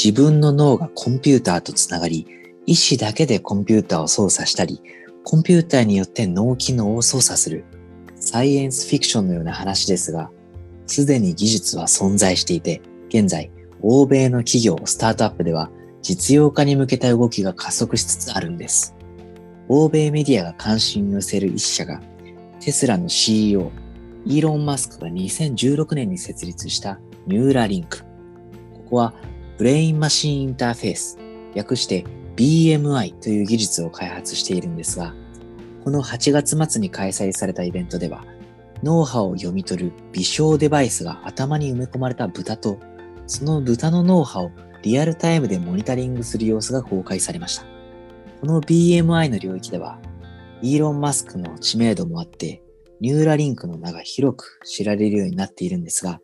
自分の脳がコンピューターとつながり、意思だけでコンピューターを操作したり、コンピューターによって脳機能を操作する、サイエンスフィクションのような話ですが、すでに技術は存在していて、現在、欧米の企業、スタートアップでは実用化に向けた動きが加速しつつあるんです。欧米メディアが関心を寄せる一社が、テスラの CEO、イーロン・マスクが2016年に設立したニューラリンク。ここはブレインマシンインターフェース、略して BMI という技術を開発しているんですが、この8月末に開催されたイベントでは、脳波を読み取る微小デバイスが頭に埋め込まれた豚と、その豚の脳波をリアルタイムでモニタリングする様子が公開されました。この BMI の領域では、イーロン・マスクの知名度もあって、ニューラリンクの名が広く知られるようになっているんですが、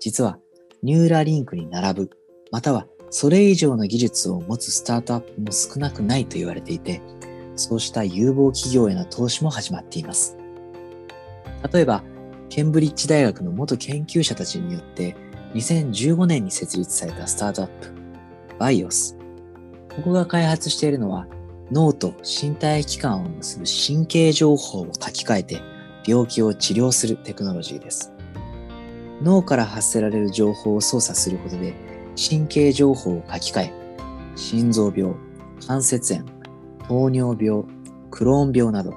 実はニューラリンクに並ぶ、またはそれ以上の技術を持つスタートアップも少なくないと言われていて、そうした有望企業への投資も始まっています。例えば、ケンブリッジ大学の元研究者たちによって2015年に設立されたスタートアップ、バイオス。ここが開発しているのは脳と身体器官を結ぶ神経情報を書き換えて病気を治療するテクノロジーです。脳から発せられる情報を操作することで神経情報を書き換え、心臓病、関節炎、糖尿病、クローン病など、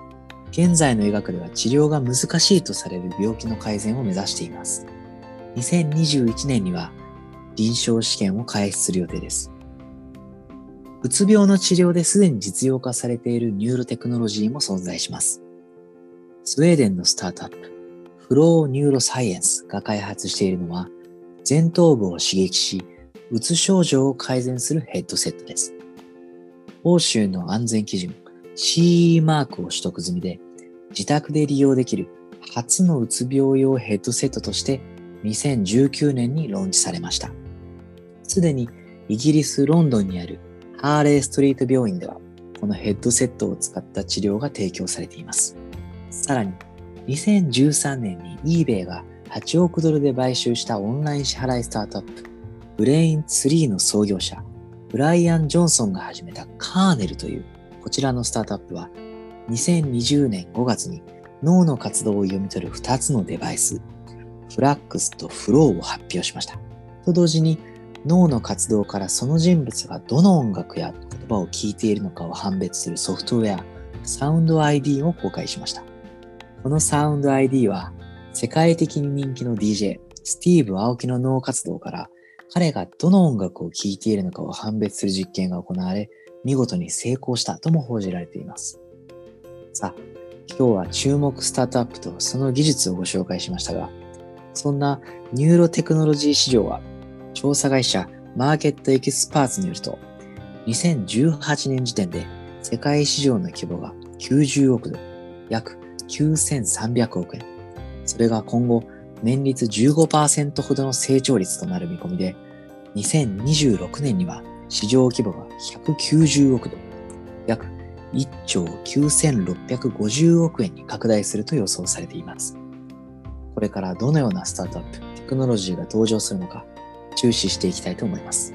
現在の医学では治療が難しいとされる病気の改善を目指しています。2021年には臨床試験を開始する予定です。うつ病の治療ですでに実用化されているニューロテクノロジーも存在します。スウェーデンのスタートアップ、 Flow Neuroscience が開発しているのは、前頭部を刺激し、うつ症状を改善するヘッドセットです。欧州の安全基準 CE マークを取得済みで、自宅で利用できる初のうつ病用ヘッドセットとして2019年にローンチされました。すでにイギリス・ロンドンにあるハーレーストリート病院では、このヘッドセットを使った治療が提供されています。さらに、2013年に eBay が8億ドルで買収したオンライン支払いスタートアップ、 Braintree の創業者、ブライアン・ジョンソンが始めた Kernel というこちらのスタートアップは、2020年5月に脳の活動を読み取る2つのデバイス、フラックスとフローを発表しました。と同時に脳の活動からその人物がどの音楽や言葉を聞いているのかを判別するソフトウェア、サウンド ID を公開しました。このサウンド ID は世界的に人気の DJ、スティーブ・アオキの脳活動から彼がどの音楽を聴いているのかを判別する実験が行われ、見事に成功したとも報じられています。さあ、今日は注目スタートアップとその技術をご紹介しましたが、そんなニューロテクノロジー市場は調査会社マーケットエキスパーツによると、2018年時点で世界市場の規模が90億ドル、約9300億円。それが今後年率15%ほどの成長率となる見込みで、2026年には市場規模が190億ドル、約1兆9650億円に拡大すると予想されています。これからどのようなスタートアップ、テクノロジーが登場するのか、注視していきたいと思います。